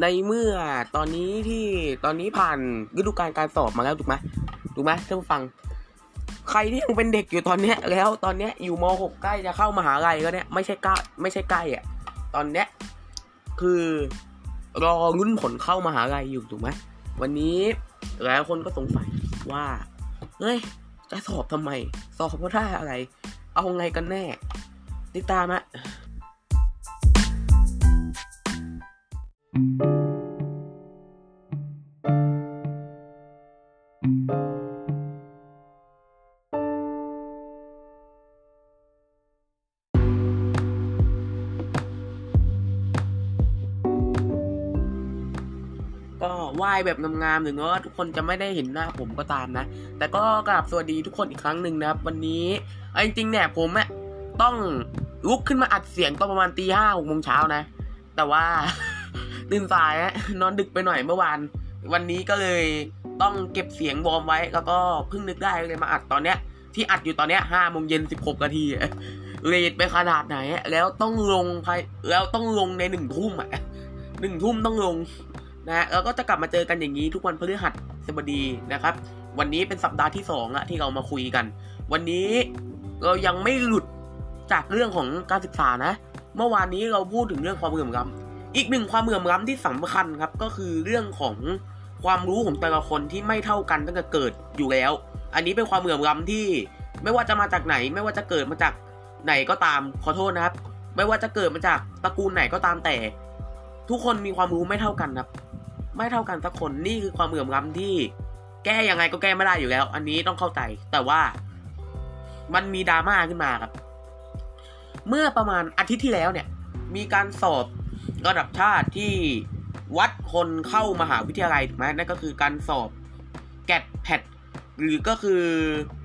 ในเมื่อตอนนี้ที่ตอนนี้ผ่านฤดูกาลการสอบมาแล้วถูกไหมถูกไหมท่านผู้ฟัง ใครที่ยังเป็นเด็กอยู่ตอนเนี้ย แล้วตอนเนี้ยอยู่ม .6 ใกล้จะเข้ามาหาลัยก็เนี่ยไม่ใช่ใกล้ไม่ใช่ใกล้อะตอนเนี้ยคือรอรุ่นผลเข้ามาหาลัยอยู่ถูกไหมวันนี้หลายคนก็สงสัยว่าเฮ้ยจะสอบทำไม สอบเพราะได้อะไร เอาไงกันแน่ติดตามอะ ก็ไหว้แบบงามๆถึงแม้ว่าทุกคนจะไม่ได้เห็นหน้าผมก็ตามนะ แต่ก็กราบสวัสดีทุกคนอีกครั้งหนึ่งนะครับ วันนี้เอาจริงๆเนี่ยผมอะต้องลุกขึ้นมาอัดเสียงตอนประมาณตีห้าหกโมงเช้านะ แต่ว่าตื่นสายอะนอนดึกไปหน่อยเมื่อวาน วันนี้ก็เลยต้องเก็บเสียงวอร์มไว้ แล้วก็เพิ่งนึกได้เลยมาอัดตอนเนี้ย ที่อัดอยู่ตอนเนี้ยห้าโมงเย็นสิบหกนาทีเลทไปขนาดไหน แล้วต้องลงภายแล้วต้องลงในหนึ่งทุ่มอะหนึ่งทุ่มต้องลง นะแล้วก็จะกลับมาเจอกันอย่างนี้ทุกวันพฤหัสบดีนะครับ วันนี้เป็นสัปดาห์ที่สองละที่เรามาคุยกัน วันนี้เรายังไม่หลุดจากเรื่องของการศึกษานะ เมื่อวานนี้เราพูดถึงเรื่องความเหลื่อมล้ำอีกหนึ่งความเหลื่อมล้ำที่สำคัญครับ ก็คือเรื่องของความรู้ของแต่ละคนที่ไม่เท่ากันตั้งแต่เกิดอยู่แล้ว อันนี้เป็นความเหลื่อมล้ำที่ไม่ว่าจะมาจากไหน ไม่ว่าจะเกิดมาจากไหนก็ตามขอโทษนะครับ ไม่ว่าจะเกิดมาจากตระกูลไหนก็ตามแต่ ทุกคนมีความรู้ไม่เท่ากันครับ ไม่เท่ากันสักคนนี่คือความเหลื่อมล้ำที่ แก้ยังไงก็แก้ไม่ได้อยู่แล้ว อันนี้ต้องเข้าใจ แต่ว่า มันมีดราม่าขึ้นมาครับ เมื่อประมาณอาทิตย์ที่แล้วเนี่ย มีการสอบระดับชาติที่วัดคนเข้ามหาวิทยาลัยถูกไหมนั่นก็คือการสอบแกดแพดหรือก็คือ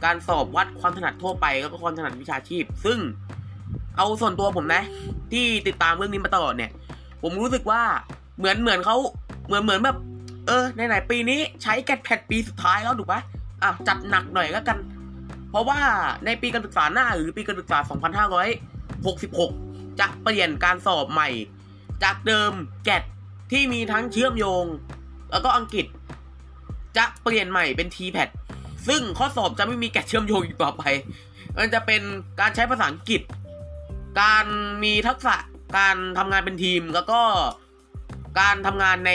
การสอบวัดความถนัดทั่วไปแล้วก็ความถนัดวิชาชีพ ซึ่งเอาส่วนตัวผมนะ ที่ติดตามเรื่องนี้มาตลอดเนี่ย ผมรู้สึกว่าเหมือนเหมือนเขา เหมือนเหมือนแบบ เออไหนๆปีนี้ใช้แกดแพดปีสุดท้ายแล้วถูกปะอะจัดหนักหน่อยแล้วกัน เพราะว่าในปีการศึกษาหน้าหรือปีการศึกษา 2566 จะเปลี่ยนการสอบใหม่ จากเดิมแกดที่มีทั้งเชื่อมโยง แล้วก็อังกฤษ จะเปลี่ยนใหม่เป็น t p a d ซึ่งข้อสอบจะไม่มีแกดเชื่อมโยงอีกต่อไป มันจะเป็นการใช้ภาษาอังกฤษ การมีทักษะการทำงานเป็นทีมแล้วก็ การทำงานใน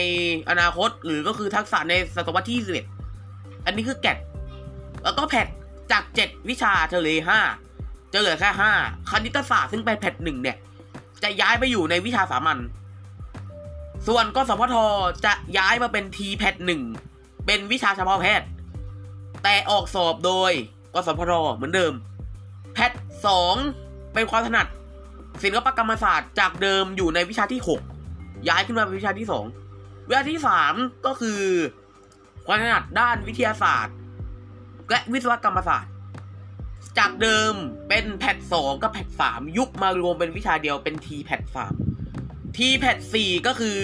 อนาคตหรือก็คือทักษะในศตวรรษที่21อันนี้คือแกดแล้วก็แพดจาก 7 วิชาเฉลย5จะเหลือแค่ 5 คณิตศาสตร์ซึ่งเป็นแพดหนึ่งเนี่ย จะย้ายไปอยู่ในวิชาสามัญส่วนกสพทจะย้ายมาเป็นทีแพดหนึ่งเป็นวิชาเฉพาะแพทย์ แต่ออกสอบโดยกสพทเหมือนเดิม แพทสองเป็นความถนัดศิลปกรรมศาสตร์จากเดิมอยู่ในวิชาที่ 6 ย้ายขึ้นมาเป็นวิชาที่2วิชาที่3ก็คือความถนัดด้านวิทยาศาสตร์ และวิศวกรรมศาสตร์ จากเดิมเป็นแพทสองกับแพทสามยุบมารวมเป็นวิชาเดียวเป็นทีแพทสามทีแพทสี่ก็คือ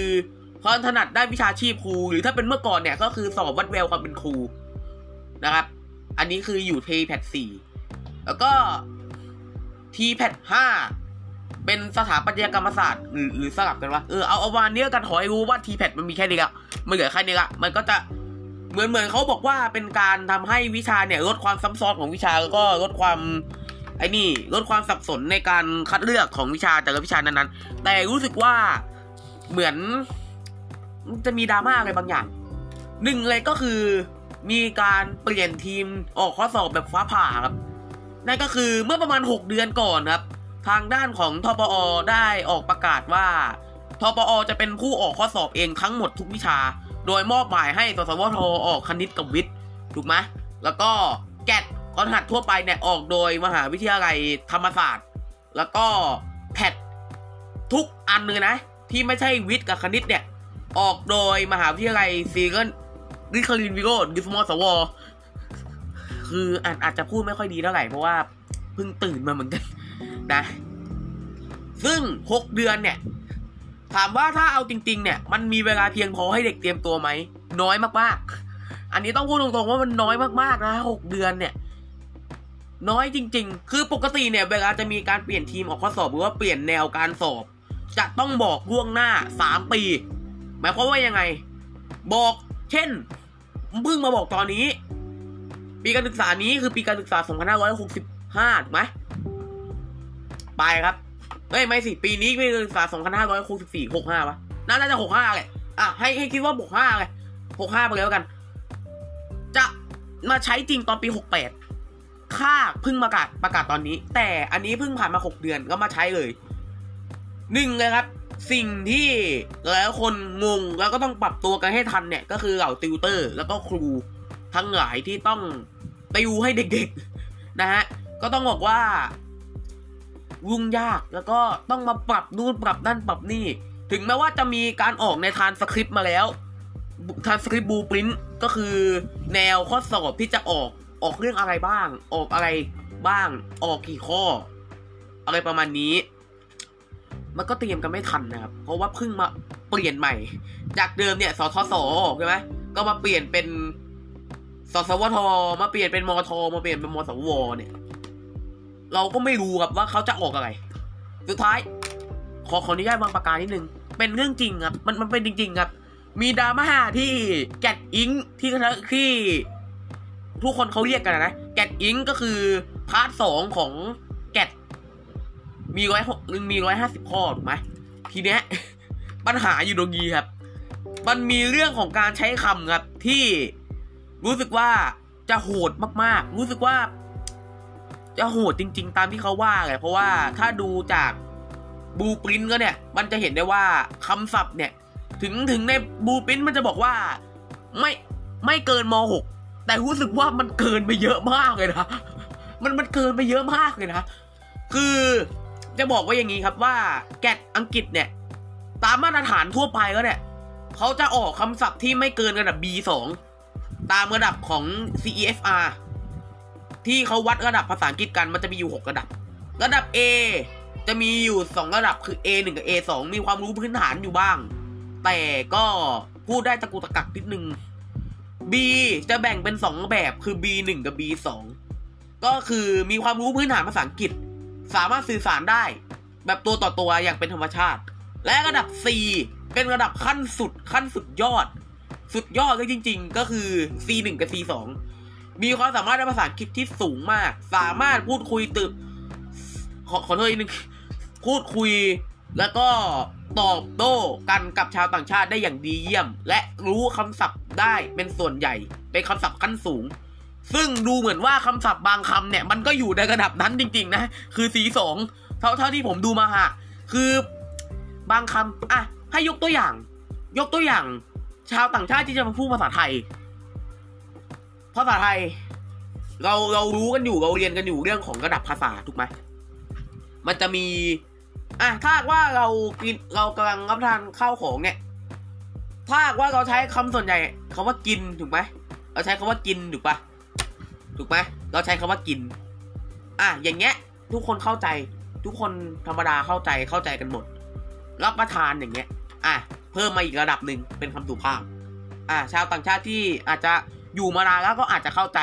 ความถนัดด้านวิชาชีพครู หรือถ้าเป็นเมื่อก่อนเนี่ยก็คือสอบวัดแววความเป็นครูนะครับ อันนี้คืออยู่ทีแพทสี่แล้วก็ทีแพทห้า เป็นสถาปัตยกรรมศาสตร์หรือหรือสลับกันวะเออเอาเอาวันนี้กันขอให้รู้ว่าทีแพดมันมีแค่นี้ละมันเหลือแค่นี้ละมันก็จะเหมือนเหมือนเขาบอกว่าเป็นการทำให้วิชาเนี่ยลดความซับซ้อนของวิชาแล้วก็ลดความไอ้นี่ลดความสับสนในการคัดเลือกของวิชาแต่ละวิชานั้นๆ แต่รู้สึกว่าเหมือนจะมีดราม่าอะไรบางอย่างหนึ่งเลยก็คือมีการเปลี่ยนทีมออกข้อสอบแบบฟ้าผ่าครับนั่นก็คือเมื่อประมาณ 6 เดือนก่อนครับ ทางด้านของทปอได้ออกประกาศว่าทปอจะเป็นผู้ออกข้อสอบเองทั้งหมดทุกวิชา โดยมอบหมายให้สสวทออกคณิตกับวิทย์ถูกไหมแล้วก็ GAT ความถนัดทั่วไปเนี่ยออกโดยมหาวิทยาลัยธรรมศาสตร์ แล้วก็ PAT ทุกอันเลยนะ ที่ไม่ใช่วิทย์กับคณิตเนี่ย ออกโดยมหาวิทยาลัยซีเกิลริคารินวิโรดิสมอสวคืออาจอาจจะพูดไม่ค่อยดีเท่าไหร่เพราะว่าเพิ่งตื่นมาเหมือนกัน นะ ซึ่ง 6 เดือนเนี่ย ถามว่าถ้าเอาจริง ๆ เนี่ย มันมีเวลาเพียงพอให้เด็กเตรียมตัวไหม น้อยมากๆ อันนี้ต้องพูดตรงๆว่ามันน้อยมากๆนะหกเดือนเนี่ย น้อยจริง ๆ คือปกติเนี่ย เวลาจะมีการเปลี่ยนทีมออกข้อสอบหรือว่าเปลี่ยนแนวการสอบ จะต้องบอกล่วงหน้า 3 ปี หมายความว่ายังไง บอกเช่นเพิ่งมาบอกตอนนี้ ปีการศึกษานี้คือปีการศึกษา 2565ถูกไหม ไปครับเอ้ยไม่สิปีนี้ปีการศึกษา2564 65ปะน่าจะ65เลยอะให้ให้คิดว่า65เลย65ไปเลยแล้วกัน จะมาใช้จริงตอนปี68ค่าเพิ่งประกาศประกาศตอนนี้ แต่อันนี้เพิ่งผ่านมา6เดือนก็มาใช้เลยหนึ่งเลยครับ สิ่งที่หลายคนงงแล้วก็ต้องปรับตัวกันให้ทันเนี่ย ก็คือเหล่าติวเตอร์ แล้วก็ครูทั้งหลายที่ต้องติวให้เด็กๆนะฮะก็ต้องบอกว่า ยุ่งยากแล้วก็ต้องมาปรับนู่นปรับนั่นปรับนี่ ถึงแม้ว่าจะมีการออกในทานสคริปต์มาแล้วทานสคริปต์บูปรินก็คือแนวข้อสอบที่จะออกออกเรื่องอะไรบ้าง ออกอะไรบ้างออกกี่ข้อ อะไรประมาณนี้ มันก็เตรียมกันไม่ทันนะครับ เพราะว่าเพิ่งมาเปลี่ยนใหม่ จากเดิมเนี่ยสทศใช่ไหมก็มาเปลี่ยนเป็นสสวทมาเปลี่ยนเป็นมทมาเปลี่ยนเป็นมสวเนี่ย เราก็ไม่รู้ครับว่าเขาจะออกอะไร สุดท้าย ขอขออนุญาตวางประกาศนิดนึง เป็นเรื่องจริงครับ มันมันเป็นจริง ๆ ครับ มีดราม่าที่แกดอิงที่ที่ทุกคนเขาเรียกกันนะแกดอิงก็คือพาร์ทสองของแกดมีร้อยมีร้อยห้าสิบข้อถูกไหมทีเนี้ยปัญหาอยู่ตรงนี้ครับ มันมีเรื่องของการใช้คำครับที่รู้สึกว่าจะโหดมากๆ รู้สึกว่า จะโหดจริง ๆ ตามที่เขาว่าเลยเพราะว่าถ้าดูจากบูปรินก็เนี่ย มันจะเห็นได้ว่าคำศัพท์เนี่ย ถึงถึงในบูปรินมันจะบอกว่า ไม่ไม่เกินม .6 แต่รู้สึกว่ามันเกินไปเยอะมากเลยนะมันมันเกินไปเยอะมากเลยนะคือจะบอกว่าอย่างนี้ครับว่าแกดอังกฤษเนี่ย ตามมาตรฐานทั่วไปแล้วเนี่ยเขาจะออกคำศัพท์ที่ไม่เกินระดับ B2 ตามระดับของ CEFR ที่เขาวัดระดับภาษาอังกฤษกันมันจะมีอยู่ 6 ระดับ ระดับ A จะมีอยู่ 2 ระดับคือ A1 กับ A2 มีความรู้พื้นฐานอยู่บ้าง แต่ก็พูดได้ตะกุตะกักนิดนึง B จะแบ่งเป็น 2 แบบคือ B1 กับ B2 ก็คือมีความรู้พื้นฐานภาษาอังกฤษ สามารถสื่อสารได้ แบบตัวต่อตัวอย่างเป็นธรรมชาติ และระดับ C เป็นระดับขั้นสุดขั้นสุดยอด สุดยอดเลยจริง ๆ ก็คือ C1 กับ C2 มีความสามารถในภาษาอังกฤษที่สูงมาก สามารถพูดคุยตึก ขอขอโทษอีกนึง พูดคุยแล้วก็ตอบโต้กันกับชาวต่างชาติได้อย่างดีเยี่ยม และรู้คำศัพท์ได้เป็นส่วนใหญ่ เป็นคำศัพท์ขั้นสูง ซึ่งดูเหมือนว่าคำศัพท์บางคำเนี่ย มันก็อยู่ในระดับนั้นจริง ๆ นะ คือสีสองเท่าเท่าที่ผมดูมาฮะคือบางคำอะให้ยกตัวอย่าง ยกตัวอย่าง ชาวต่างชาติที่จะมาพูดภาษาไทย ภาษาไทย เราเรารู้กันอยู่เราเรียนกันอยู่เรื่องของระดับภาษาถูกไหมมันจะมีอะถ้าว่าเรากินเรากำลังรับทานข้าวของเนี่ย ถ้าว่าเราใช้คำส่วนใหญ่คาว่ากินถูกไหมเราใช้คาว่ากินถูกปะถูกไหมเราใช้คาว่ากิน อะอย่างเงี้ย ทุกคนเข้าใจ ทุกคนธรรมดาเข้าใจเข้าใจกันหมด รับประทานอย่างเงี้ย อะเพิ่มมาอีกระดับหนึ่งเป็นคำสุภาพ อะชาวต่างชาติที่อาจจะ อยู่มานานแล้วก็อาจจะเข้าใจ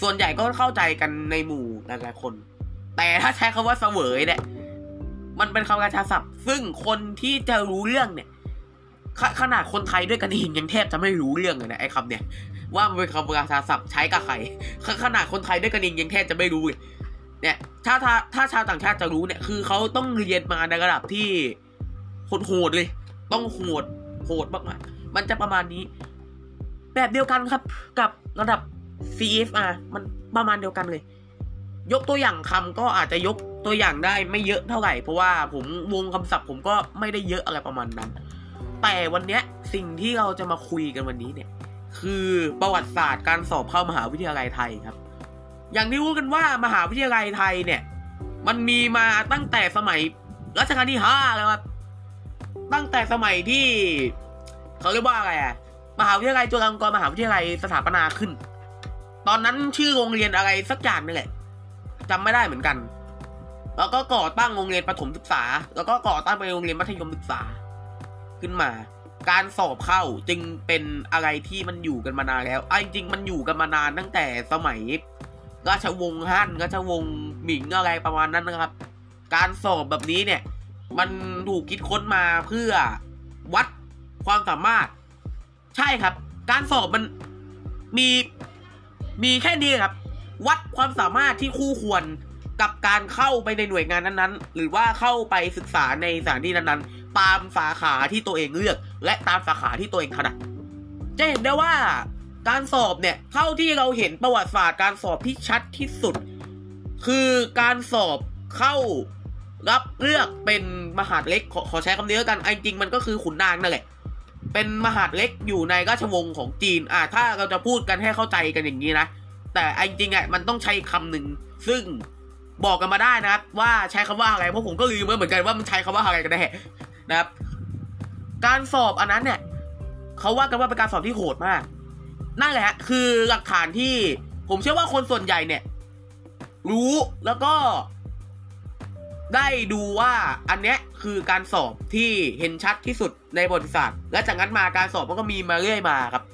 ส่วนใหญ่ก็เข้าใจกันในหมู่หลายๆคน แต่ถ้าใช้คำว่าเสวยเนี่ย มันเป็นคำกระชาศัพท์ ซึ่งคนที่จะรู้เรื่องเนี่ยขขนาดคนไทยด้วยกันเองยังแทบจะไม่รู้เรื่องเลยนะไอ้คำเนี่ย ว่ามันเป็นคำกระชาศัพท์ใช้กับใครขนาดคนไทยด้วยกันเองยังแทบจะไม่รู้เลยเนี่ยถ้าถ้าถ้าชาวต่างชาติจะรู้เนี่ย คือเขาต้องเรียนมาในระดับที่โหดเลย ต้องโหดโหดมากๆมันจะประมาณนี้ แบบเดียวกันครับ กับระดับ CFR มันประมาณเดียวกันเลย ยกตัวอย่างคำก็อาจจะยกตัวอย่างได้ไม่เยอะเท่าไหร่ เพราะว่าผมวงคำศัพท์ผมก็ไม่ได้เยอะอะไรประมาณนั้น แต่วันเนี้ยสิ่งที่เราจะมาคุยกันวันนี้เนี่ย คือประวัติศาสตร์การสอบเข้ามหาวิทยาลัยไทยครับ อย่างที่รู้กันว่ามหาวิทยาลัยไทยเนี่ย มันมีมาตั้งแต่สมัยรัชกาลที่ห้าแล้วครับตั้งแต่สมัยที่เขาเรียกว่าอะไรอะ มหาวิทยาลัยจุฬาลงกรณ์มหาวิทยาลัยสถาปนาขึ้น ตอนนั้นชื่อโรงเรียนอะไรสักอย่างนี่แหละจำไม่ได้เหมือนกัน แล้วก็ก่อตั้งโรงเรียนประถมศึกษา แล้วก็ก่อตั้งเป็นโรงเรียนมัธยมศึกษาขึ้นมา การสอบเข้าจึงเป็นอะไรที่มันอยู่กันมานานแล้วไอ้จริงมันอยู่กันมานานตั้งแต่สมัยราชวงศ์ฮั่นราชวงศ์หมิงอะไรประมาณนั้นนะครับ การสอบแบบนี้เนี่ย มันถูกคิดค้นมาเพื่อวัดความสามารถ ใช่ครับ การสอบมันมีมีแค่นี้ครับ วัดความสามารถที่คู่ควรกับการเข้าไปในหน่วยงานนั้นๆ หรือว่าเข้าไปศึกษาในสถานที่นั้นๆ ตามสาขาที่ตัวเองเลือก และตามสาขาที่ตัวเองถนัดจะเห็นได้ว่าการสอบเนี่ยเท่าที่เราเห็นประวัติศาสตร์การสอบที่ชัดที่สุด คือการสอบเข้ารับเลือกเป็นมหาดเล็กขอขอใช้คำนี้แล้วกันไอ้จริงมันก็คือขุนนางนั่นแหละ เป็นมหาดเล็กอยู่ในราชวงศ์ของจีน อ่า ถ้าเราจะพูดกันให้เข้าใจกันอย่างนี้นะ แต่จริงอะมันต้องใช้คำหนึ่ง ซึ่งบอกกันมาได้นะครับ ว่าใช้คำว่าอะไร เพราะผมก็ลืมเหมือนกันว่ามันใช้คำว่าอะไรกันแน่นะครับ การสอบอันนั้นเนี่ยเขาว่ากันว่าเป็นการสอบที่โหดมาก นั่นแหละ คือหลักฐานที่ผมเชื่อว่าคนส่วนใหญ่เนี่ย รู้แล้วก็ ได้ดูว่าอันเนี้ยคือการสอบที่เห็นชัดที่สุดในประวัติศาสตร์ และจากนั้นมาการสอบมันก็มีมาเรื่อยมาครับ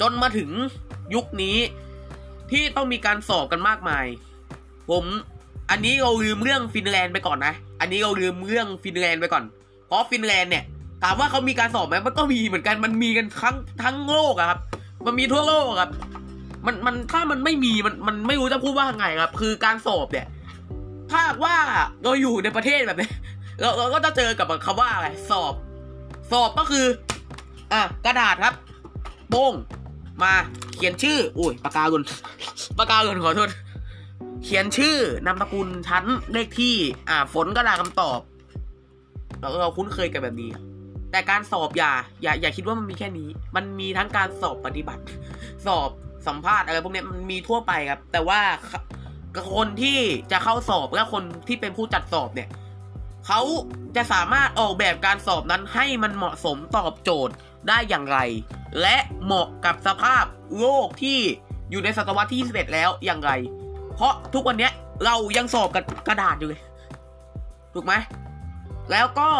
จนมาถึงยุคนี้ที่ต้องมีการสอบกันมากมาย ผมอันนี้เราลืมเรื่องฟินแลนด์ไปก่อนนะ อันนี้เราลืมเรื่องฟินแลนด์ไปก่อน เพราะฟินแลนด์เนี่ยถามว่าเขามีการสอบไหมมันก็มีเหมือนกัน มันมีกันทั้งทั้งโลกอะครับ มันมีทั่วโลกครับ มันมันถ้ามันไม่มีมันมันไม่รู้จะพูดว่าไงครับ คือการสอบเนี่ย ถ้าว่าเราอยู่ในประเทศแบบนี้เราเราก็จะเจอกับคำว่าอะไรสอบ สอบก็คือ อะกระดาษครับโป้งมาเขียนชื่ออุ้ยปากกาหล่นปากกาหล่นขอโทษเขียนชื่อนามสกุลชั้นเลขที่ อ่าฝนกระดาษคำตอบ เราเราคุ้นเคยกันแบบนี้ แต่การสอบอย่า อย่า อย่าคิดว่ามันมีแค่นี้ มันมีทั้งการสอบปฏิบัติ สอบสัมภาษณ์อะไรพวกนี้มันมีทั่วไปครับ แต่ว่า คนที่จะเข้าสอบและคนที่เป็นผู้จัดสอบเนี่ยเขาจะสามารถออกแบบการสอบนั้นให้มันเหมาะสมตอบโจทย์ได้อย่างไร และเหมาะกับสภาพโลกที่อยู่ในศตวรรษที่ 21 แล้วอย่างไร เพราะทุกวันนี้เรายังสอบกับกระดาษอยู่เลยถูกไหมแล้วก็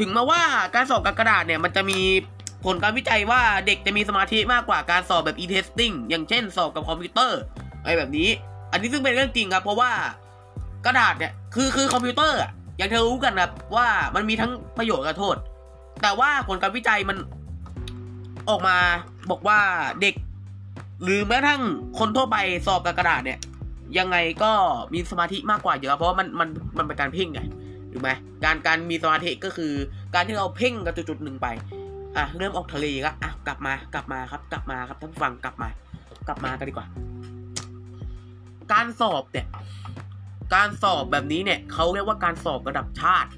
ถึงมาว่าการสอบกับกระดาษเนี่ยมันจะมีผลการวิจัยว่าเด็กจะมีสมาธิมากกว่าการสอบแบบ e-testing อย่างเช่นสอบกับคอมพิวเตอร์อะไรแบบนี้ อันนี้ซึ่งเป็นเรื่องจริงครับ เพราะว่ากระดาษเนี่ยคือคือคอมพิวเตอร์อย่างเธอรู้กันนะว่ามันมีทั้งประโยชน์และโทษ แต่ว่าผลการวิจัยมันออกมาบอกว่าเด็ก หรือแม้กระทั่งคนทั่วไปสอบกับกระดาษเนี่ย ยังไงก็มีสมาธิมากกว่าเยอะเพราะว่ามันมันมันเป็นการเพ่งไงถูกไหมการการมีสมาธิก็คือ การที่เราเพ่งกับจุดๆหนึ่งไปอะเริ่มออกทะเลละอะกลับมากลับมาครับ กลับมาครับท่านผู้ฟังกลับมา กลับมากันดีกว่า การสอบเนี่ย การสอบแบบนี้เนี่ยเขาเรียกว่าการสอบระดับชาติ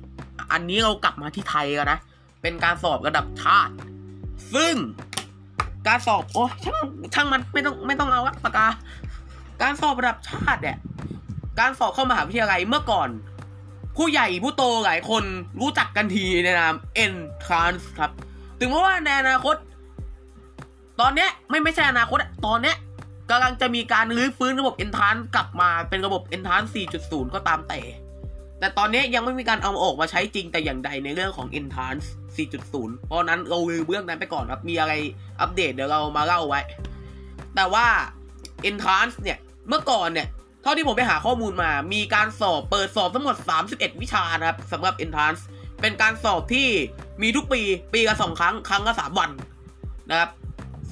อันนี้เรากลับมาที่ไทยแล้วนะ เป็นการสอบระดับชาติ ซึ่งการสอบโอ้ช่างช่างมันไม่ต้องไม่ต้องเอาอะปากกา การสอบระดับชาติเนี่ย การสอบเข้ามหาวิทยาลัยเมื่อก่อน ผู้ใหญ่ผู้โตหลายคนรู้จักกันทีในนาม entrance ครับ ถึงแม้ว่าในอนาคต ตอนเนี้ยไม่ไม่ใช่อนาคตอะตอนเนี้ย กำลังจะมีการรื้อฟื้นระบบ entrance กลับมาเป็นระบบ entrance 4.0 ก็ตามแต่ แต่ตอนนี้ยังไม่มีการเอาออกมาใช้จริงแต่อย่างใดในเรื่องของ entrance 4.0 เพราะนั้นเราลืมเรื่องนั้นไปก่อนครับ มีอะไรอัปเดตเดี๋ยวเรามาเล่าไว้ แต่ว่า entrance เนี่ย เมื่อก่อนเนี่ย เท่าที่ผมไปหาข้อมูลมา มีการสอบเปิดสอบทั้งหมด 31 วิชานะครับสำหรับ entrance เป็นการสอบที่มีทุกปีปีละสองครั้ง ครั้งละสามวันนะครับ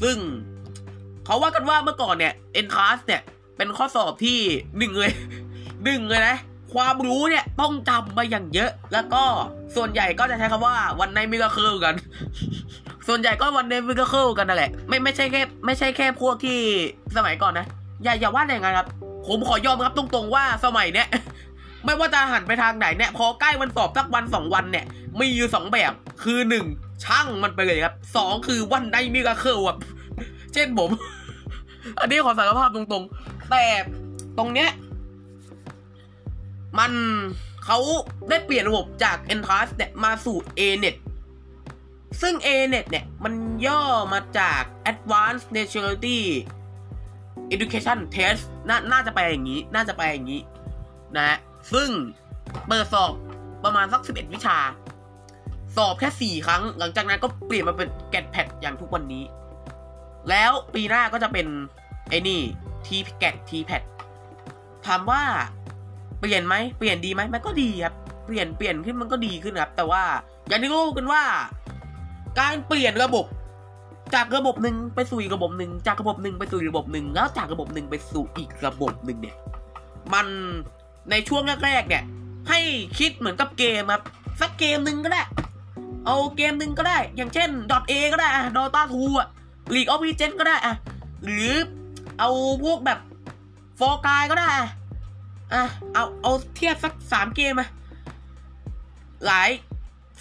ซึ่ง เขาว่ากันว่าเมื่อก่อนเนี่ย entrance เนี่ยเป็นข้อสอบที่หนึ่งเลยหนึ่งเลยนะความรู้เนี่ยต้องจำมาอย่างเยอะ แล้วก็ส่วนใหญ่ก็จะใช้คำว่าวันในมิราเคิลกัน ส่วนใหญ่ก็วันในมิราเคิลกันนั่นแหละ ไม่ไม่ใช่แค่ไม่ใช่แค่พวกที่สมัยก่อนนะ อย่าอย่าว่าอย่างไงครับ ผมขอยอมรับตรงๆว่าสมัยเนี้ยไม่ว่าจะหันไปทางไหนเนี่ยพอใกล้วันสอบสักวันสองวันเนี่ย มีอยู่สองแบบคือหนึ่งช่างมันไปเลยครับสองคือวันในมิราเคิลแบบ เช่นผม อันนี้ขอสารภาพตรงๆ แต่ตรงเนี้ย มันเขาได้เปลี่ยนระบบจาก Entrance เนี่ยมาสู่ ANET ซึ่ง ANET เนี่ย มันย่อมาจาก Advanced Nationality Education Test น่าน่าจะไปอย่างนี้ น่าจะไปอย่างนี้นะฮะซึ่งเปิดสอบประมาณสัก 11 วิชา สอบแค่ 4 ครั้ง หลังจากนั้นก็เปลี่ยนมาเป็นแกดแพดอย่างทุกวันนี้ แล้วปีหน้าก็จะเป็นไอ้นี่ T แกด T แพดถามว่าเปลี่ยนไหมเปลี่ยนดีไหมมันก็ดีครับ เปลี่ยนเปลี่ยนขึ้นมันก็ดีขึ้นครับ แต่ว่าอย่างที่รู้กันว่า การเปลี่ยนระบบ จากระบบหนึ่งไปสู่อีกระบบหนึ่งจากระบบหนึ่งไปสู่ระบบหนึ่งแล้วจากระบบหนึ่งไปสู่อีกระบบหนึ่งเนี่ย มันในช่วงแรกๆเนี่ย ให้คิดเหมือนกับเกมครับสักเกมหนึ่งก็ได้ เอาเกมหนึ่งก็ได้ อย่างเช่น .a ก็ได้ดอตตาทูอะ Dota 2อะ League of Legends ก็ได้อะหรือเอาพวกแบบฟอร์กายก็ได้อะอะเอาเอาเทียบสักสามเกมอะหลาย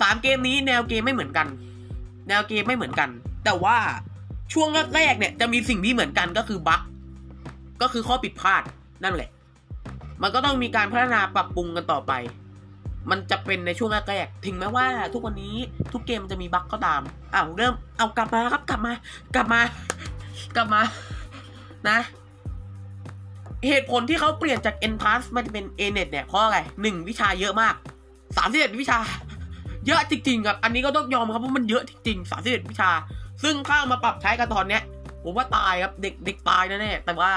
สามเกมนี้แนวเกมไม่เหมือนกัน แนวเกมไม่เหมือนกัน แต่ว่าช่วงแรกๆเนี่ยจะมีสิ่งที่เหมือนกันก็คือบั๊กก็คือข้อผิดพลาดนั่นแหละ มันก็ต้องมีการพัฒนาปรับปรุงกันต่อไป มันจะเป็นในช่วงแรกๆถึงแม้ว่า ทุกวันนี้ทุกเกมมันจะมีบั๊กก็ตามอ้าวเริ่มเอากลับมาครับกลับมา กลับมา กลับมานะ เหตุผลที่เขาเปลี่ยนจาก Entrance มันเป็น a n e t เนี่ยเพราะอะไรหนึ่งวิชาเยอะมากสามสิบเอ็ดวิชา เยอะจริงๆครับอันนี้ก็ต้องยอมครับว่ามันเยอะจริงๆสามสิบเอ็ดวิชา ซึ่งถ้าเอามาปรับใช้กันตอนเนี้ยผมว่าตายครับเด็กเด็กตายแน่ๆแต่ว่า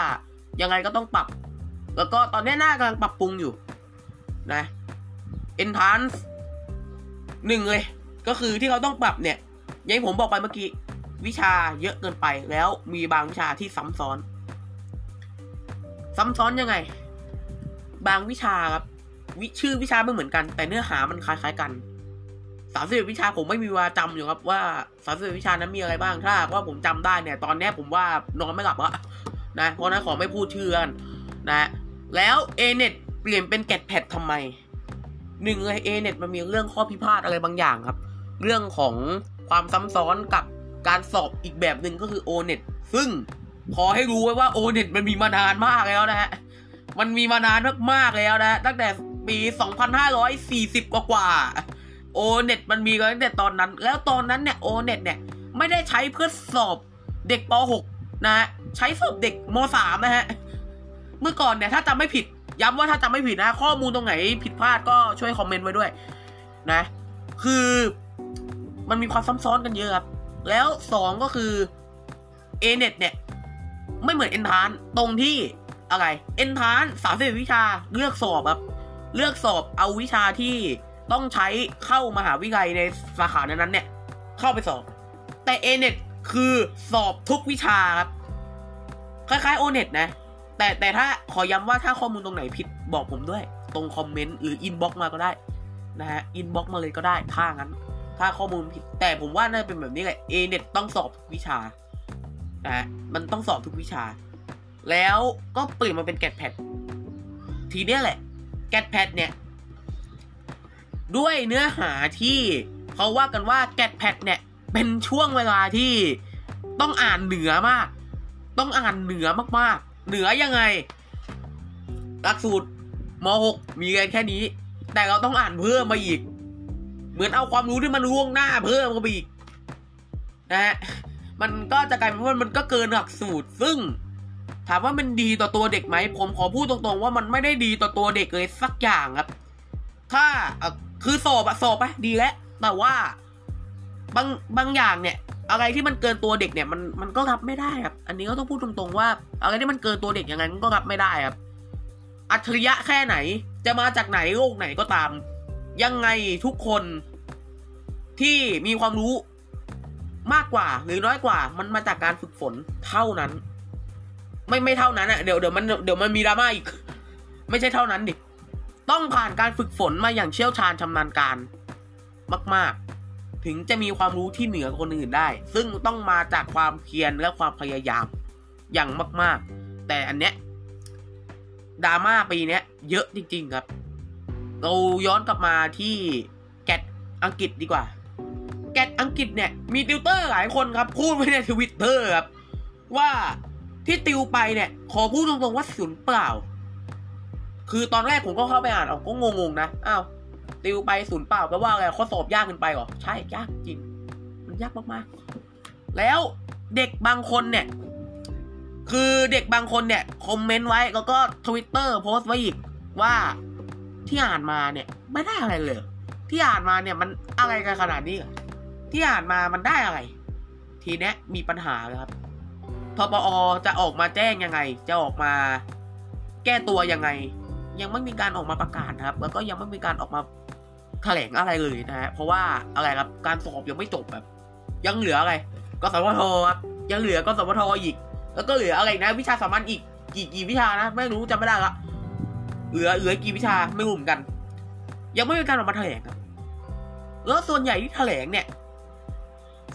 ยังไงก็ต้องปรับ แล้วก็ตอนนี้หน้ากำลังปรับปรุงอยู่นะ Entrance หนึ่งเลย ก็คือที่เขาต้องปรับเนี่ยอยังที่ผมบอกไปเมื่อกี้ วิชาเยอะเกินไปแล้วมีบางวิชาที่ซ้ำซ้อน ซ้ำซ้อนยังไง บางวิชาครับวิชื่อวิชาไม่เหมือนกัน แต่เนื้อหามันคล้ายๆกันสามสิบวิชาผมไม่มีเวลาจำอยู่ครับว่าสามสิบวิชานั้นมีอะไรบ้างถ้าว่าผมจำได้เนี่ย ตอนนี้ผมว่านอนไม่หลับอะนะเพราะนั้นขอไม่พูดชื่อกันนะแล้ว a n e t เปลี่ยนเป็นแกดแพดทำไม หนึ่งเลย a n e t มันมีเรื่องข้อพิพาทอะไรบางอย่างครับ เรื่องของความซ้ำซ้อนกับการสอบอีกแบบหนึ่งก็คือ o n e t ซึ่งขอให้รู้ไว้ว่า o n e t มันมีมานานมากแล้วนะฮะ มันมีมานานมากๆแล้วนะ ตั้งแต่ปี 2540 กว่ากว่าโอเน็ตมันมีตั้งแต่ตอนนั้น แล้วตอนนั้นเนี่ยโอเน็ตเนี่ยไม่ได้ใช้เพื่อสอบเด็กป .6 นะฮะ ใช้สอบเด็กม .3 นะฮะ เมื่อก่อนเนี่ยถ้าจำไม่ผิด ย้ำว่าถ้าจำไม่ผิดนะ ข้อมูลตรงไหนผิดพลาดก็ช่วยคอมเมนต์ไว้ด้วยนะ คือมันมีความซ้ำซ้อนกันเยอะครับ แล้วสองก็คือ a n e t เนี่ย ไม่เหมือน e n t r a n ตรงที่อะไร e n t r a n สามสิบวิชาเลือกสอบครับ เลือกสอบเอาวิชาที่ต้องใช้เข้ามหาวิทยาลัยในสาขานั้นๆเนี่ย เข้าไปสอบ แต่ a n e t คือสอบทุกวิชาครับ คล้ายๆ o n e t นะ แต่แต่ถ้าขอย้ำว่าถ้าข้อมูลตรงไหนผิดบอกผมด้วย ตรง comment หรือ inbox มาก็ได้นะฮะ inbox มาเลยก็ได้ถ้างั้น ถ้าข้อมูลผิด แต่ผมว่าน่าจะเป็นแบบนี้แหละ a n e t ต้องสอบทุกวิชานะฮะมันต้องสอบทุกวิชา แล้วก็เปลี่ยนมาเป็นแกดแพดทีเนี้ยแหละแกดแพดเนี่ย ด้วยเนื้อหาที่เขาว่ากันว่าแกดแพดเนี่ย เป็นช่วงเวลาที่ต้องอ่านเหนือมาก ต้องอ่านเหนือมากๆ เหนือยังไง หลักสูตรม .6 มีกันแค่นี้ แต่เราต้องอ่านเพิ่มมาอีก เหมือนเอาความรู้ที่มันล่วงหน้าเพิ่มเข้าไปอีกนะฮะมันก็จะกลายเป็นว่ามันก็เกินหลักสูตร ซึ่ง ถามว่ามันดีต่อตัวเด็กไหมผมขอพูดตรงๆ ว่ามันไม่ได้ดีต่อตัวเด็กเลยสักอย่างครับ ถ้าคือสอบอะสอบไปดีแล้วแต่ว่าบางบางอย่างเนี่ย อะไรที่มันเกินตัวเด็กเนี่ยมันมันก็รับไม่ได้ครับ อันนี้ก็ต้องพูดตรงๆว่า อะไรที่มันเกินตัวเด็กอย่างนั้นก็รับไม่ได้ครับ อัจฉริยะแค่ไหน จะมาจากไหนโลกไหนก็ตาม ยังไงทุกคนที่มีความรู้มากกว่าหรือน้อยกว่า มันมาจากการฝึกฝนเท่านั้น ไม่ไม่เท่านั้นอะเดี๋ยวเดี๋ยวมันเดี๋ยวมันมีดราม่าอีก ไม่ใช่เท่านั้นดิต้องผ่านการฝึกฝนมาอย่างเชี่ยวชาญชำนาญการ มาก ๆ ถึงจะมีความรู้ที่เหนือคนอื่นได้ ซึ่งต้องมาจากความเพียรและความพยายามอย่างมาก ๆ แต่อันเนี้ยดราม่าปีเนี้ยเยอะจริง ๆ ครับ เราย้อนกลับมาที่แกดอังกฤษดีกว่า แกดอังกฤษเนี่ยมีติวเตอร์หลายคนครับ พูดไว้ในทวิตเตอร์ครับ ว่าที่ติวไปเนี่ย ขอพูดตรงๆว่าศูนย์เปล่า คือตอนแรกผมก็เข้าไปอ่านเอาก็งงๆนะอ้าว ติวไปศูนย์เปล่าแปลว่าอะไรข้อสอบยากเกินไปหรอ ใช่ยากจริง มันยากมากๆ แล้วเด็กบางคนเนี่ย คือเด็กบางคนเนี่ยคอมเมนต์ไว้แล้วก็ทวิตเตอร์โพสต์ไว้อีกว่าที่อ่านมาเนี่ยไม่ได้อะไรเลย ที่อ่านมาเนี่ยมันอะไรกันขนาดนี้ที่อ่านมามันได้อะไร ทีเนี้ยมีปัญหาเลยครับทปอจะออกมาแจ้งยังไง จะออกมา แก้ตัวยังไง ยังไม่มีการออกมาประกาศนะครับ แล้วก็ยังไม่มีการออกมาแถลงอะไรเลยนะฮะเพราะว่าอะไรครับการสอบยังไม่จบแบบ ยังเหลืออะไรกสพทครับยังเหลือกสพทอีก แล้วก็เหลืออะไรนะวิชาสามัญอีกกี่กี่วิชานะ ไม่รู้จำไม่ได้ละเหลือเหลือกี่วิชาไม่รู้เหมือนกัน ยังไม่มีการออกมาแถลงครับแล้วส่วนใหญ่ที่แถลงเนี่ย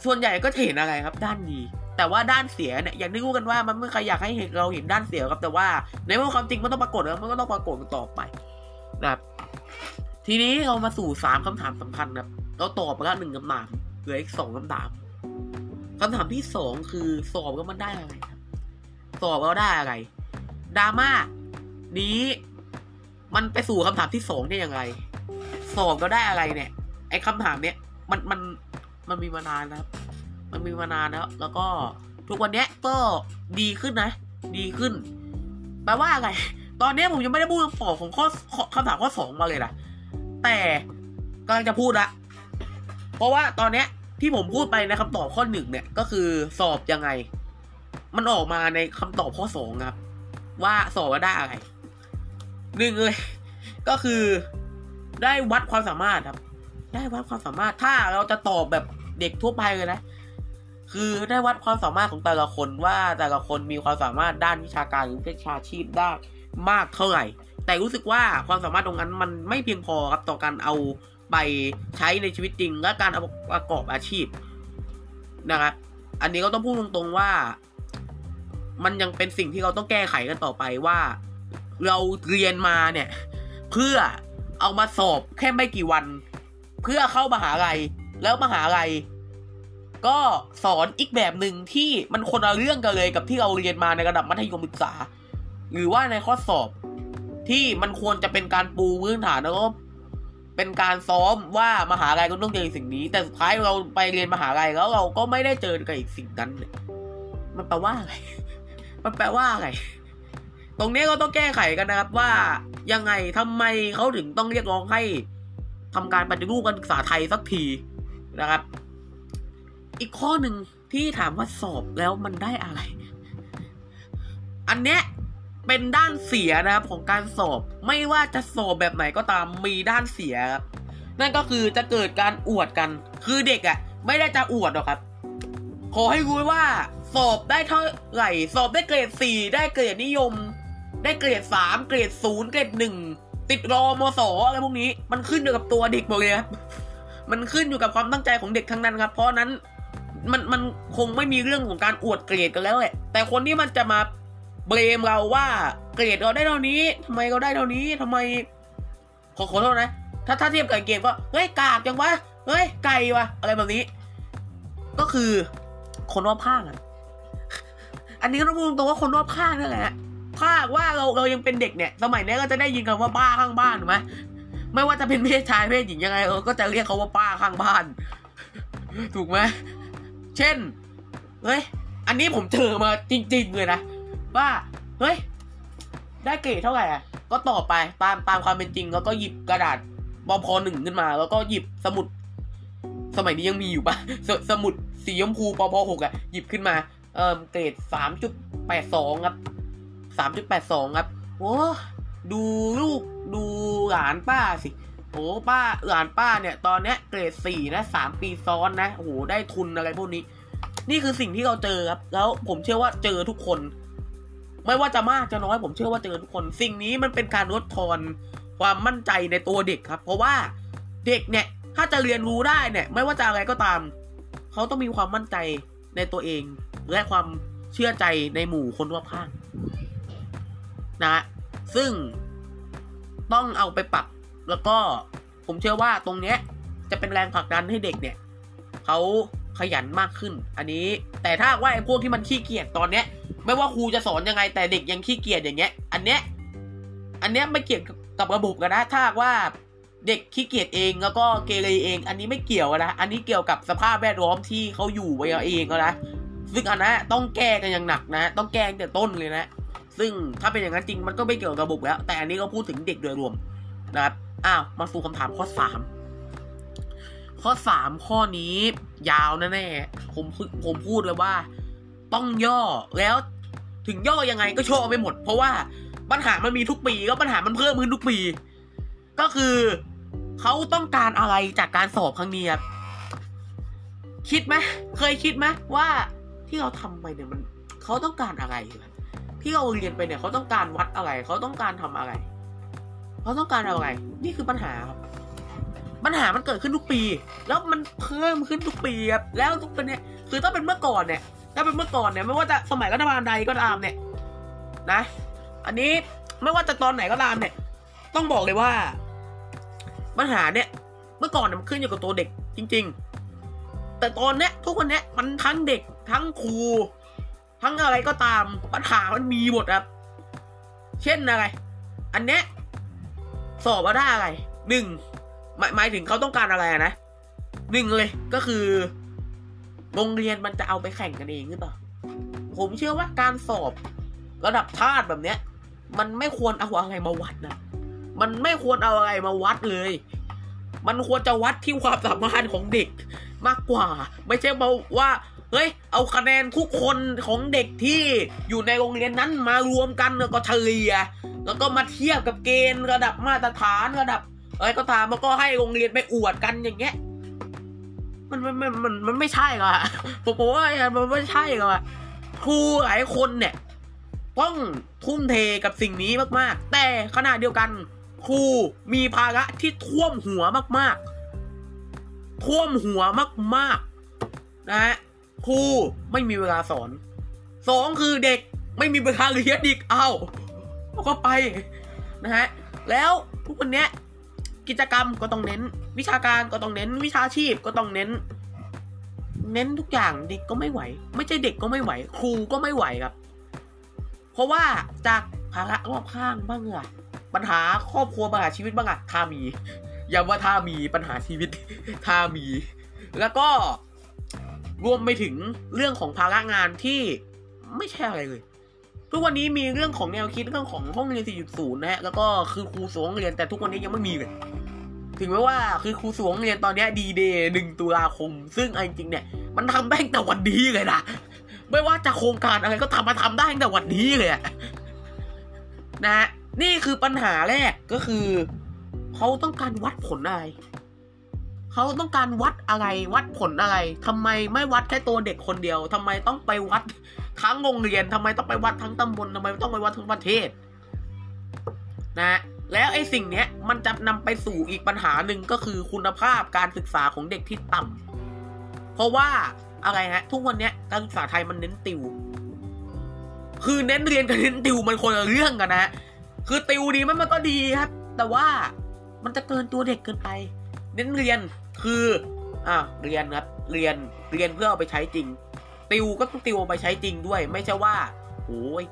ส่วนใหญ่ก็เห็นอะไรครับ ด้านดี แต่ว่าด้านเสียเนี่ยอย่างที่รู้กันว่ามันไม่ใครอยากให้เห็นเราเห็นด้านเสียครับแต่ว่าในเมื่อความจริงมันต้องปรากฏแล้วมันก็ต้องปรากฏต่อไปนะครับทีนี้เรามาสู่สามคำถามสำคัญครับเราตอบไปแล้วหนึ่งคำถามเหลืออีกสองคำถามคำถามที่สองคือสอบแล้วมันได้อะไรครับสอบแล้วได้อะไรดราม่านี้มันไปสู่คำถามที่สองได้อย่างไรสอบก็ได้อะไรเนี่ย ไอ้คำถามเนี้ยมันมันมันมีมานานนะครับ มันมีมานานแล้ว แล้วก็ทุกวันนี้ก็ดีขึ้นนะ ดีขึ้น แปลว่าอะไร ตอนนี้ผมยังไม่ได้พูดคำตอบของข้อคำถามข้อสองมาเลยนะ แต่กำลังจะพูดละ เพราะว่าตอนนี้ที่ผมพูดไปในคำตอบข้อหนึ่งเนี่ย ก็คือสอบยังไง มันออกมาในคำตอบข้อสองครับ ว่าสอบว่าได้อะไรหนึ่งเลย ก็คือได้วัดความสามารถครับ ได้วัดความสามารถ ถ้าเราจะตอบแบบเด็กทั่วไปเลยนะ คือได้วัดความสามารถของแต่ละคนว่าแต่ละคนมีความสามารถด้านวิชาการหรือวิชาชีพได้มากเท่าไหร่ แต่รู้สึกว่าความสามารถตรงนั้นมันไม่เพียงพอครับต่อการเอาไปใช้ในชีวิตจริง และการเอาประกอบอาชีพนะครับอันนี้ก็ต้องพูดตรงๆว่า มันยังเป็นสิ่งที่เราต้องแก้ไขกันต่อไปว่า เราเรียนมาเนี่ย เพื่อเอามาสอบแค่ไม่กี่วัน เพื่อเข้ามหาลัยแล้วมหาลัย ก็สอนอีกแบบหนึ่งที่มันคนละเรื่องกันเลยกับที่เราเรียนมาในระดับมัธยมศึกษา หรือว่าในข้อสอบที่มันควรจะเป็นการปูพื้นฐานแล้วก็เป็นการซ้อมว่ามหาลัยก็ต้องเจอสิ่งนี้ แต่สุดท้ายเราไปเรียนมหาลัยแล้วเราก็ไม่ได้เจอกับอีกสิ่งนั้นเลยมันแปลว่าอะไรมันแปลว่าอะไรตรงนี้ก็ต้องแก้ไขกันนะครับว่ายังไงทำไมเขาถึงต้องเรียกร้องให้ทำการปฏิรูปการศึกษาไทยสักทีนะครับ อีกข้อหนึ่งที่ถามว่าสอบแล้วมันได้อะไร อันเนี้ยเป็นด้านเสียนะครับของการสอบไม่ว่าจะสอบแบบไหนก็ตามมีด้านเสียครับนั่นก็คือจะเกิดการอวดกัน คือเด็กอะ่ะ ไม่ได้จะอวดหรอกครับ ขอให้รู้ว่าสอบได้เท่าไหร่ สอบได้เกรดสี่ได้เกรดนิยม ได้เกรดสามเกรดศูนย์เกรดหนึ่งติดรอมสอะไรพวกนี้ มันขึ้นอยู่กับตัวเด็กหมดเลยครับ มันขึ้นอยู่กับความตั้งใจของเด็กทั้งนั้นครับ เพราะนั้น มันมันคงไม่มีเรื่องของการอวดเกรดกันแล้วแหละแต่คนที่มันจะมาเบลมเราว่าเกรดเราได้เท่านี้ทำไมเราได้เท่านี้ทำไม ขอขอโทษนะ ถ้าถ้าเทียบกับเกมก็เฮ้ยกากจังวะเฮ้ยไก่วะอะไรแบบนี้ ก็คือคนรอบข้างอะอันนี้ก็ต้องพูดตรงว่าคนรอบข้างนั่นแหละถ้าว่าเราเรายังเป็นเด็กเนี่ย สมัยนี้ก็จะได้ยินคำว่าป้าข้างบ้านถูกไหมไม่ว่าจะเป็นเพศชายเพศหญิงยังไงเออก็จะเรียกเขาว่าป้าข้างบ้าน ถูกไหม เช่น เฮ้ย อันนี้ผมเจอมาจริง ๆ เลยนะ ว่า เฮ้ย ได้เกรดเท่าไหร่อะ ก็ตอบไปตามตามความเป็นจริง แล้วก็หยิบกระดาษบอพอหนึ่งขึ้นมา แล้วก็หยิบสมุด สมัยนี้ยังมีอยู่ปะสสมุดสีชมพูปพหกอะ หยิบขึ้นมา เอ่อเกรดสามจุดแปดสองครับสามจุดแปดสองครับ โอ้ ดูลูกดูหลานป้าสิ โอ้ป้าหลานป้าเนี่ย ตอนเนี้ยเกรดสี่นะสามปีซ้อนนะโอ้โหได้ทุนอะไรพวกนี้ นี่คือสิ่งที่เราเจอครับ แล้วผมเชื่อว่าเจอทุกคน ไม่ว่าจะมากจะน้อย ผมเชื่อว่าเจอทุกคน สิ่งนี้มันเป็นการลดทอนความมั่นใจในตัวเด็กครับ เพราะว่าเด็กเนี่ย ถ้าจะเรียนรู้ได้เนี่ย ไม่ว่าจะอะไรก็ตาม เขาต้องมีความมั่นใจในตัวเอง และความเชื่อใจในหมู่คนรอบข้างนะซึ่งต้องเอาไปปรับ แล้วก็ผมเชื่อว่าตรงเนี้ยจะเป็นแรงผลักดันให้เด็กเนี่ยเขาขยันมากขึ้น อันนี้แต่ถ้าว่าไอ้พวกที่มันขี้เกียจตอนเนี้ย ไม่ว่าครูจะสอนยังไงแต่เด็กยังขี้เกียจอย่างเงี้ย อันเนี้ยอันเนี้ยไม่เกี่ยวกับระบบกันนะถ้าว่าเด็กขี้เกียจเองแล้วก็เกเรเอง อันนี้ไม่เกี่ยวนะอันนี้เกี่ยวกับสภาพแวดล้อมที่เขาอยู่ไว้เองแล้วนะซึ่งอันนั้นต้องแก้กันอย่างหนักนะ ต้องแก้ตั้งแต่ต้นเลยนะ ซึ่งถ้าเป็นอย่างนั้นจริงมันก็ไม่เกี่ยวกับระบบแล้ว แต่อันนี้ก็พูดถึงเด็กโดยรวมนะครับ อ้าวมาสู่คำถามข้อสามข้อสามข้อนี้ยาวแน่ๆผมผมพูดเลยว่า ต้องย่อแล้วถึงย่อยังไงก็โชว์ไม่หมด เพราะว่าปัญหามันมีทุกปีก็ปัญหามันเพิ่มขึ้นทุกปี ก็คือเขาต้องการอะไรจากการสอบครั้งนี้ครับคิดไหมเคยคิดไหมว่าที่เราทำไปเนี่ยมันเขาต้องการอะไรที่เราเรียนไปเนี่ยเขาต้องการวัดอะไรเขาต้องการทำอะไร เขาต้องการอะไร นี่คือปัญหาครับ ปัญหามันเกิดขึ้นทุกปี แล้วมันเพิ่มขึ้นทุกปีครับ แล้วทุกปีเนี่ย คือถ้าเป็นเมื่อก่อนเนี่ย ถ้าเป็นเมื่อก่อนเนี่ย ไม่ว่าจะสมัยรัฐบาลใดก็ตามเนี่ย นะ อันนี้ไม่ว่าจะตอนไหนก็ตามเนี่ย ต้องบอกเลยว่า ปัญหาเนี่ย เมื่อก่อนมันขึ้นอยู่กับตัวเด็กจริง ๆ แต่ตอนเนี้ยทุกคนเนี้ยมันทั้งเด็กทั้งครู ทั้งอะไรก็ตาม ปัญหามันมีหมดครับ เช่นอะไร อันเนี้ย สอบว่าได้อะไรหนึ่งหมายหมายถึงเขาต้องการอะไรนะหนึ่งเลยก็คือโรงเรียนมันจะเอาไปแข่งกันเองหรือเปล่าผมเชื่อว่าการสอบระดับชาติแบบเนี้ย มันไม่ควรเอาอะไรมาวัดนะมันไม่ควรเอาอะไรมาวัดเลย มันควรจะวัดที่ความสามารถของเด็กมากกว่า ไม่ใช่มาว่าเฮ้ยเอาคะแนนทุกคนของเด็กที่อยู่ในโรงเรียนนั้นมารวมกันแล้วก็เฉลี่ย แล้วก็มาเทียบกับเกณฑ์ระดับมาตรฐานระดับอะไรก็ตามแล้วก็ให้โรงเรียนไปอวดกันอย่างเงี้ย มันมันมันมันมันไม่ใช่หรอผมบอกว่ามันไม่ใช่หรอครูหลายคนเนี่ย ต้องทุ่มเทกับสิ่งนี้มากๆ แต่ขณะเดียวกันครูมีภาระที่ท่วมหัวมากๆ ท่วมหัวมากๆนะฮะครูไม่มีเวลาสอนสองคือเด็กไม่มีเวลาเรียนอีกเอ้า ก็ไปนะฮะแล้วทุกคนเนี้ยกิจกรรมก็ต้องเน้น วิชาการก็ต้องเน้น วิชาชีพก็ต้องเน้น เน้นทุกอย่างเด็กก็ไม่ไหว ไม่ใช่เด็กก็ไม่ไหว ครูก็ไม่ไหวครับ เพราะว่าจากภาระรอบข้างบ้างอะปัญหาครอบครัวปัญหาชีวิตบ้างอะถ้ามีย้ำว่าถ้ามีปัญหาชีวิตถ้ามี แล้วก็รวมไปถึงเรื่องของภาระงานที่ไม่ใช่อะไรเลย ทุกวันนี้มีเรื่องของแนวคิดเรื่องของห้องเรียน 4.0 นะฮะ แล้วก็คือครูสวงเรียนแต่ทุกวันนี้ยังไม่มีเลย ถึงแม้ว่าคือครูสวงเรียนตอนนี้ดีเดย์หนึ่งตุลาคม ซึ่งจริงๆเนี่ย มันทำได้ตั้งแต่วันนี้เลยนะ ไม่ว่าจะโครงการอะไรก็ทำมาทำได้แต่วันนี้เลยนะฮะนี่คือปัญหาแรกก็คือเขาต้องการวัดผลอะไร เขาต้องการวัดอะไรวัดผลอะไรทำไมไม่วัดแค่ตัวเด็กคนเดียวทำไมต้องไปวัดทั้งโรงเรียนทำไมต้องไปวัดทั้งตำบลทำไมต้องไปวัดทั้งประเทศ นะแล้วไอ้สิ่งเนี้ยมันจะนำไปสู่อีกปัญหาหนึ่งก็คือคุณภาพการศึกษาของเด็กที่ต่ำเพราะว่าอะไรฮะ ทุกวันเนี้ยการศึกษาไทยมันเน้นติว คือเน้นเรียนกับเน้นติวมันคนละเรื่องกันนะคือติวดีมันมันก็ดีครับ แต่ว่ามันจะเกินตัวเด็กเกินไป เน้นเรียน คืออ่าเรียนครับเรียนเรียนเพื่อเอาไปใช้จริง ติวก็ต้องติวไปใช้จริงด้วย ไม่ใช่ว่าโอ้ย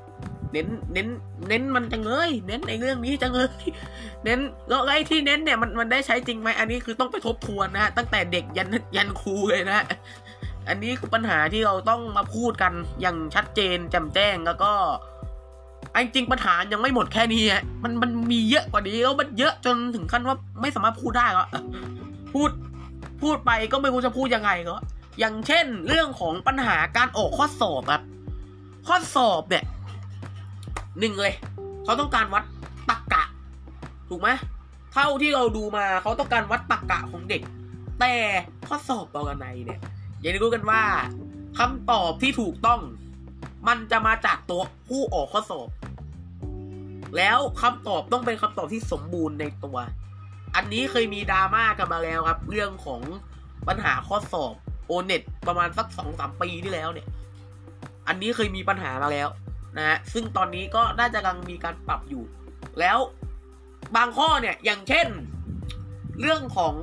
เน้นเน้น เน้นมันจังเลยเน้นในเรื่องนี้จังเลยเน้นแล้วไอ้ที่เน้นเนี่ยมันมันได้ใช้จริงไหมอันนี้คือต้องไปทบทวนนะฮะตั้งแต่เด็กยันยันครูเลยนะอันนี้คือปัญหาที่เราต้องมาพูดกันอย่างชัดเจนแจ่มแจ้งแล้วก็ไอ้จริงปัญหายังไม่หมดแค่นี้ฮะมันมันมีเยอะกว่านี้แล้วมันเยอะจนถึงขั้นว่าไม่สามารถพูดได้แล้วพูด พูดไปก็ไม่รู้จะพูดยังไงก็อย่างเช่น เรื่องของปัญหาการออกข้อสอบครับ ข้อสอบเนี่ยหนึ่งเลยเขาต้องการวัดตรกกะ ถูกไหมเท่าที่เราดูมาเขาต้องการวัดตรกกะของเด็ก แต่ข้อสอบปรนัยเนี่ยอย่างที่รู้กันว่าคำตอบที่ถูกต้อง มันจะมาจากตัวผู้ออกข้อสอบ แล้วคำตอบต้องเป็นคำตอบที่สมบูรณ์ในตัว อันนี้เคยมีดราม่ากันมาแล้วครับ เรื่องของปัญหาข้อสอบโอเน็ตประมาณสักสองสามปีที่แล้วเนี่ย อันนี้เคยมีปัญหามาแล้วนะฮะซึ่งตอนนี้ก็น่าจะกำลังมีการปรับอยู่ แล้วบางข้อเนี่ยอย่างเช่น เรื่องของ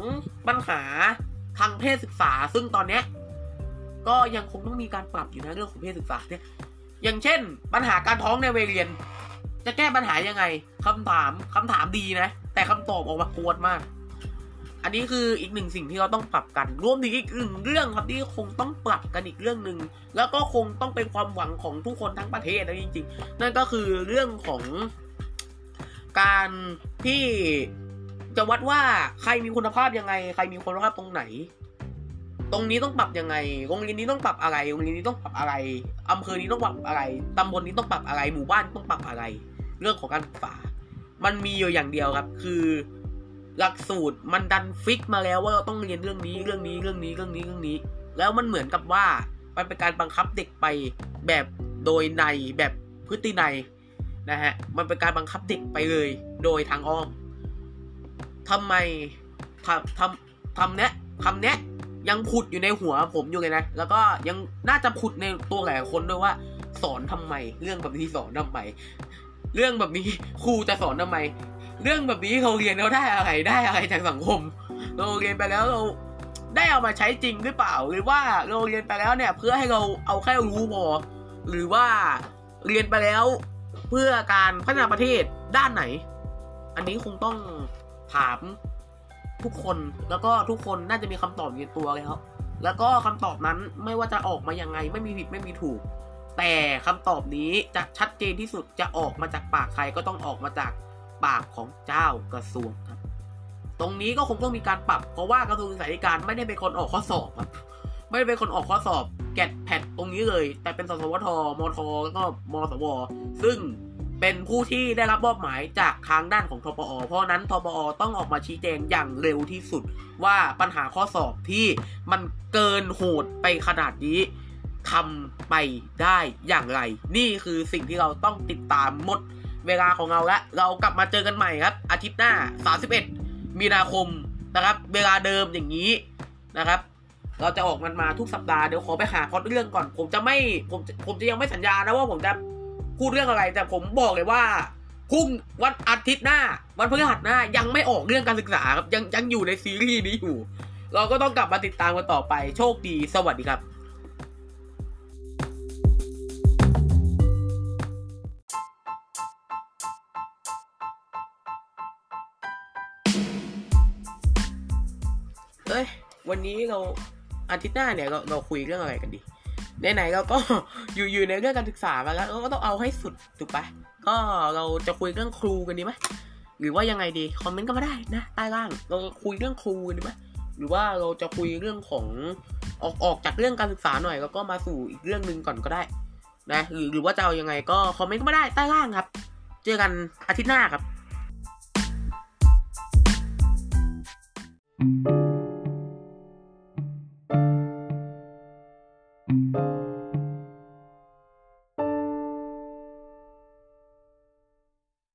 ปัญหาทางเพศศึกษา ซึ่งตอนเนี้ยก็ยังคงต้องมีการปรับอยู่นะเรื่องของเพศศึกษาเนี่ย อย่างเช่น ปัญหาการท้องในวัยเรียน จะแก้ปัญหายังไงคำถามคำถามดีนะ แต่คำตอบออกมากวนมาก อันนี้คืออีกหนึ่งสิ่งที่เราต้องปรับกัน รวมถึงอีกหนึ่งเรื่องครับที่คงต้องปรับกันอีกเรื่องหนึ่งแล้วก็คงต้องเป็นความหวังของทุกคนทั้งประเทศนะจริงๆ นั่นก็คือเรื่องของการที่จะวัดว่าใครมีคุณภาพยังไง ใครมีคุณภาพตรงไหน ตรงนี้ต้องปรับยังไงโรงเรียนนี้ต้องปรับอะไรโรงเรียนนี้ต้องปรับอะไรอำเภอนี้ต้องปรับอะไรตำบลนี้ต้องปรับอะไร หมู่บ้านต้องปรับอะไร เรื่องของการศึกษา มันมีอยู่อย่างเดียวครับ คือหลักสูตรมันดันฟิกมาแล้วว่าเราต้องเรียนเรื่องนี้เรื่องนี้เรื่องนี้เรื่องนี้เรื่องนี้ แล้วมันเหมือนกับว่ามันเป็นการบังคับเด็กไปแบบโดยในแบบพฤติในนะฮะมันเป็นการบังคับเด็กไปเลย โดยทางอ้อมทำไมทำทำทำเนี้ยคำเนี้ยยังผุดอยู่ในหัวผมอยู่เลยนะ แล้วก็ยังน่าจะผุดในตัวหลายคนด้วยว่า สอนทำไม เรื่องแบบนี้สอนทำไม เรื่องแบบนี้ครูจะสอนทำไม เรื่องแบบนี้เราเรียนเราได้อะไรได้อะไรจากสังคม เราเรียนไปแล้วเราได้เอามาใช้จริงหรือเปล่า หรือว่าเราเรียนไปแล้วเนี่ย เพื่อให้เราเอาแค่รู้พอหรือว่าเรียนไปแล้วเพื่อการพัฒนาประเทศด้านไหน อันนี้คงต้องถามทุกคนแล้วก็ทุกคนน่าจะมีคำตอบอยู่ในตัวเลยครับ แล้วก็คำตอบนั้นไม่ว่าจะออกมายังไงไม่มีผิดไม่มีถูก แต่คำตอบนี้จะชัดเจนที่สุดจะออกมาจากปากใครก็ต้องออกมาจากปากของเจ้ากระทรวงครับ ตรงนี้ก็คงต้องมีการปรับ เพราะว่ากระทรวงศึกษาธิการไม่ได้เป็นคนออกข้อสอบครับไม่ได้เป็นคนออกข้อสอบแกดแพดตรงนี้เลย แต่เป็นสสวทมทแล้วก็มสว ซึ่งเป็นผู้ที่ได้รับมอบหมายจากทางด้านของทปอ เพราะนั้นทปอต้องออกมาชี้แจงอย่างเร็วที่สุด ว่าปัญหาข้อสอบที่มันเกินโหดไปขนาดนี้ ทำไปได้อย่างไร นี่คือสิ่งที่เราต้องติดตามหมดเวลาของเราและเรากลับมาเจอกันใหม่ครับ อาทิตย์หน้า 31 มีนาคมนะครับ เวลาเดิมอย่างนี้นะครับ เราจะออกมันมาทุกสัปดาห์เดี๋ยวขอไปหาพอดเรื่องก่อน ผมจะไม่ผมผมจะยังไม่สัญญานะว่าผมจะพูดเรื่องอะไร แต่ผมบอกเลยว่าพรุ่งวันอาทิตย์หน้า วันพฤหัสหน้ายังไม่ออกเรื่องการศึกษาครับยังยังอยู่ในซีรีส์นี้อยู่ เราก็ต้องกลับมาติดตามกันต่อไปโชคดีสวัสดีครับ วันนี้เราอาทิตย์หน้าเนี่ยเราเราคุยเรื่องอะไรกันดีไหนๆเราก็อยู่อยู่ในเรื่องการศึกษามาแล้วเราก็ต้องเอาให้สุดถูกปะก็เราจะคุยเรื่องครูกันดีไหมหรือว่ายังไงดีคอมเมนต์ก็มาได้นะใต้ล่างเราคุยเรื่องครูกันดีไหมหรือว่าเราจะคุยเรื่องของออกออกจากเรื่องการศึกษาหน่อย แล้วก็มาสู่อีกเรื่องหนึ่งก่อนก็ได้นะหรือหรือว่าจะเอายังไงก็คอมเมนต์ก็มาได้ใต้ล่างครับ เจอกันอาทิตย์หน้าครับ thank you Thank you.